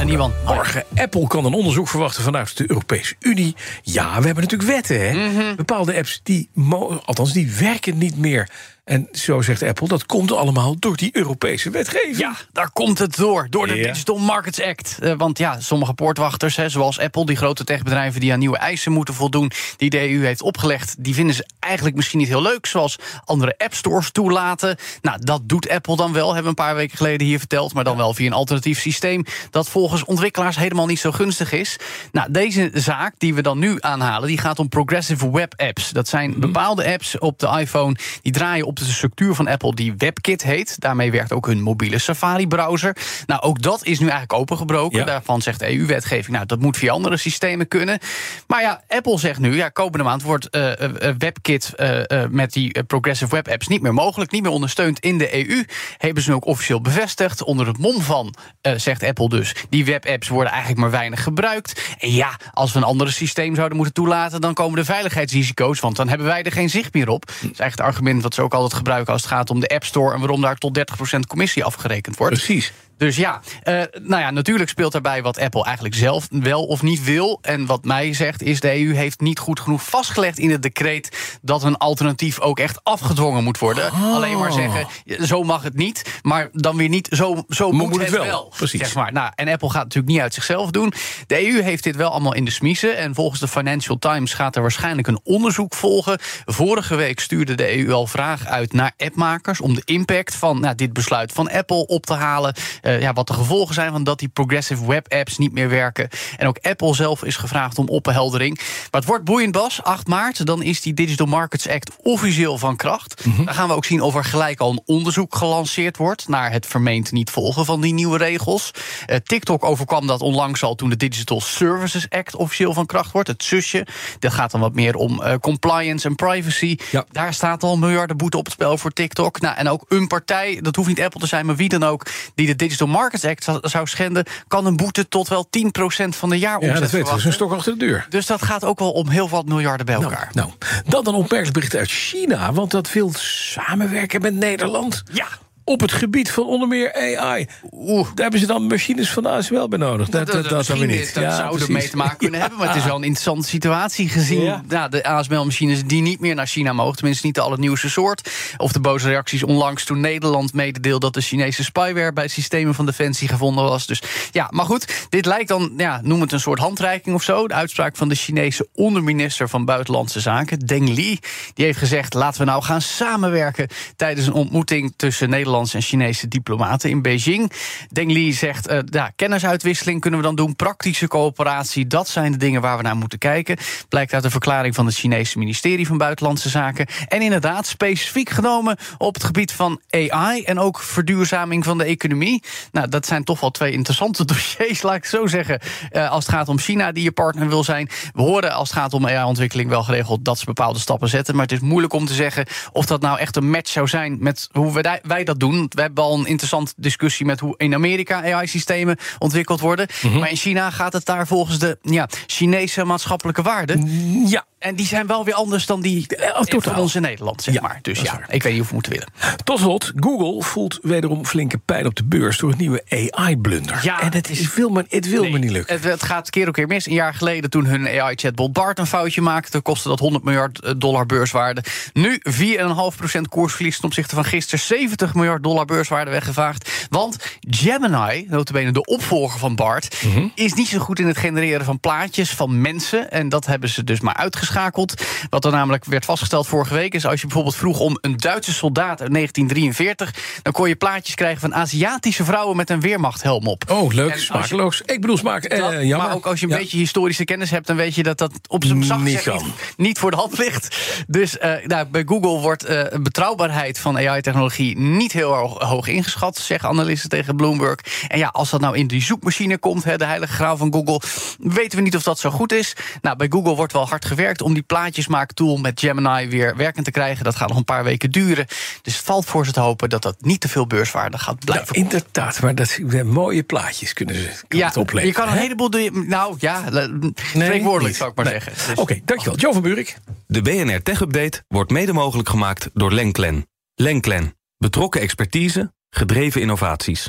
En iemand. Morgen. Apple kan een onderzoek verwachten vanuit de Europese Unie. Ja, we hebben natuurlijk wetten, hè? Mhm. Bepaalde apps, die, althans, die werken niet meer. En zo zegt Apple, dat komt allemaal door die Europese wetgeving. Ja, daar komt het door. Door de Ja. Digital Markets Act. Eh, want ja, sommige poortwachters, hè, zoals Apple, die grote techbedrijven die aan nieuwe eisen moeten voldoen, die de EU heeft opgelegd, die vinden ze eigenlijk misschien niet heel leuk. Zoals andere app stores toelaten. Nou, dat doet Apple dan wel, hebben we een paar weken geleden hier verteld. Maar dan wel via een alternatief systeem. Dat volgens ontwikkelaars helemaal niet zo gunstig is. Nou, deze zaak die we dan nu aanhalen, die gaat om progressive web apps. Dat zijn bepaalde apps op de iPhone die draaien op de structuur van Apple die WebKit heet. Daarmee werkt ook hun mobiele Safari-browser. Nou, ook dat is nu eigenlijk opengebroken. Ja. Daarvan zegt EU-wetgeving, nou, dat moet via andere systemen kunnen. Maar ja, Apple zegt nu, ja, komende maand wordt eh, eh, WebKit eh, eh, met die progressive web apps niet meer mogelijk, niet meer ondersteund in de EU. Hebben ze nu ook officieel bevestigd. Onder het mom van, eh, zegt Apple dus, die webapps worden eigenlijk maar weinig gebruikt. En ja, als we een ander systeem zouden moeten toelaten, dan komen de veiligheidsrisico's, want dan hebben wij er geen zicht meer op. Dat is eigenlijk het argument wat ze ook altijd gebruiken als het gaat om de App Store en waarom daar tot 30% commissie afgerekend wordt. Precies. Dus ja, eh, nou ja, natuurlijk speelt daarbij wat Apple eigenlijk zelf wel of niet wil. En wat mij zegt is, de EU heeft niet goed genoeg vastgelegd in het decreet dat een alternatief ook echt afgedwongen moet worden. Alleen maar zeggen, zo mag het niet, maar dan weer niet, zo, zo moet, moet het het wel. wel. Precies. Zeg maar. nou, en Apple gaat het natuurlijk niet uit zichzelf doen. De EU heeft dit wel allemaal in de smiezen. En volgens de Financial Times gaat er waarschijnlijk een onderzoek volgen. Vorige week stuurde de EU al vragen uit naar appmakers om de impact van nou, dit besluit van Apple op te halen. Eh, ja, wat de gevolgen zijn van dat die progressive web apps niet meer werken. En ook Apple zelf is gevraagd om opheldering. Maar het wordt boeiend, Bas. 8 maart, dan is die Digital Markets Act officieel van kracht. Dan gaan we ook zien of er gelijk al een onderzoek gelanceerd wordt naar het vermeend niet volgen van die nieuwe regels. Eh, TikTok overkwam dat onlangs al toen de Digital Services Act officieel van kracht wordt. Het zusje. Dat gaat dan wat meer om eh, compliance en privacy. Ja. Daar staat al miljarden boete op het spel voor TikTok. Nou, en ook een partij, dat hoeft niet Apple te zijn, maar wie dan ook, die de Digital Markets Act zou- schenden, kan een boete tot wel 10% van de jaaromzet Ja, dat weten we. Dat is een stok achter de deur. Dus dat gaat ook wel om heel wat miljarden bij Nou, elkaar. nou, dan een opmerkelijk bericht uit China. Want dat wil samenwerken met Nederland. Ja. Op het gebied van onder meer AI. Oeh, daar hebben ze dan machines van de ASML bij nodig. Dat, dat, dat, is- niet. Dat Ja, zou er mee te maken kunnen hebben. Maar het is wel een interessante situatie gezien Ja. ja. de ASML-machines die niet meer naar China mogen. Tenminste, niet de allernieuwste soort. Of de boze reacties onlangs toen Nederland mededeelde dat de Chinese spyware bij systemen van Defensie gevonden was. Dus ja, maar goed, dit lijkt dan, ja, noem het een soort handreiking of zo. De uitspraak van de Chinese onderminister van Buitenlandse Zaken, Deng Li. Die heeft gezegd: laten we nou gaan samenwerken tijdens een ontmoeting tussen Nederlandse en Chinese diplomaten in Beijing. Deng Li zegt: eh, ja, kennisuitwisseling kunnen we dan doen, praktische coöperatie, dat zijn de dingen waar we naar moeten kijken. Blijkt uit de verklaring van het Chinese ministerie van Buitenlandse Zaken. En inderdaad, specifiek genomen op het gebied van AI en ook verduurzaming van de economie. Nou, dat zijn toch wel twee interessante dossiers, laat ik zo zeggen. eh, als het gaat om China, die je partner wil zijn. We horen als het gaat om AI-ontwikkeling wel geregeld dat ze bepaalde stappen zetten. Maar het is moeilijk om te zeggen of dat nou echt een match zou zijn met hoe wij dat doen. We hebben al een interessante discussie met hoe in Amerika AI-systemen ontwikkeld worden. Maar in China gaat het daar volgens de ja, Chinese maatschappelijke waarden. Ja, En die zijn wel weer anders dan die Eh, van totaal. ons in Nederland, zeg Ja, maar. Dus ja, ik weet niet of we moeten willen. Tot slot, Google voelt wederom flinke pijn op de beurs door het nieuwe AI-blunder. Ja, en het, is, wil, maar, het wil me niet lukken. Het, het gaat keer op keer mis. Een jaar geleden toen hun AI-chatbot Bart een foutje maakte... kostte dat 100 miljard eh, dollar beurswaarde. Nu 4,5% koersverlies ten opzichte van gisteren... 70 miljard dollar beurswaarde weggevaagd. Want Gemini, notabene de opvolger van Bart... Mhm. is niet zo goed in het genereren van plaatjes van mensen. En dat hebben ze dus maar Wat er namelijk werd vastgesteld vorige week... is als je bijvoorbeeld vroeg om een Duitse soldaat uit 1943... dan kon je plaatjes krijgen van Aziatische vrouwen... met een weermachthelm op. Oh, leuk, smakeloos. Ik bedoel smaak, eh, jammer. maar ook als je een Ja. beetje historische kennis hebt, dan weet je dat dat op zijn zacht Niet niet, voor de hand ligt. Dus eh, nou, bij Google wordt eh, betrouwbaarheid van AI-technologie niet heel erg hoog ingeschat, zeggen analisten tegen Bloomberg. En ja, als dat nou in die zoekmachine komt, hè, de heilige graal van Google, weten we niet of dat zo goed is. Nou, bij Google wordt wel hard gewerkt gewerkt om die plaatjesmaaktool met Gemini weer werkend te krijgen. Dat gaat nog een paar weken duren. Dus het valt voor ze te hopen dat dat niet te veel beurswaarde gaat blijven. Nou, inderdaad, maar dat mooie plaatjes kunnen ze kan ja, het opleveren. je kan een hè? heleboel. doen. Nou ja, spreekwoordelijk niet. zou ik maar Nee. zeggen. Dus- Oké, dankjewel. Joe van Buurik. De BNR Tech Update wordt mede mogelijk gemaakt door Lenklen. Lenklen. Betrokken expertise, gedreven innovaties.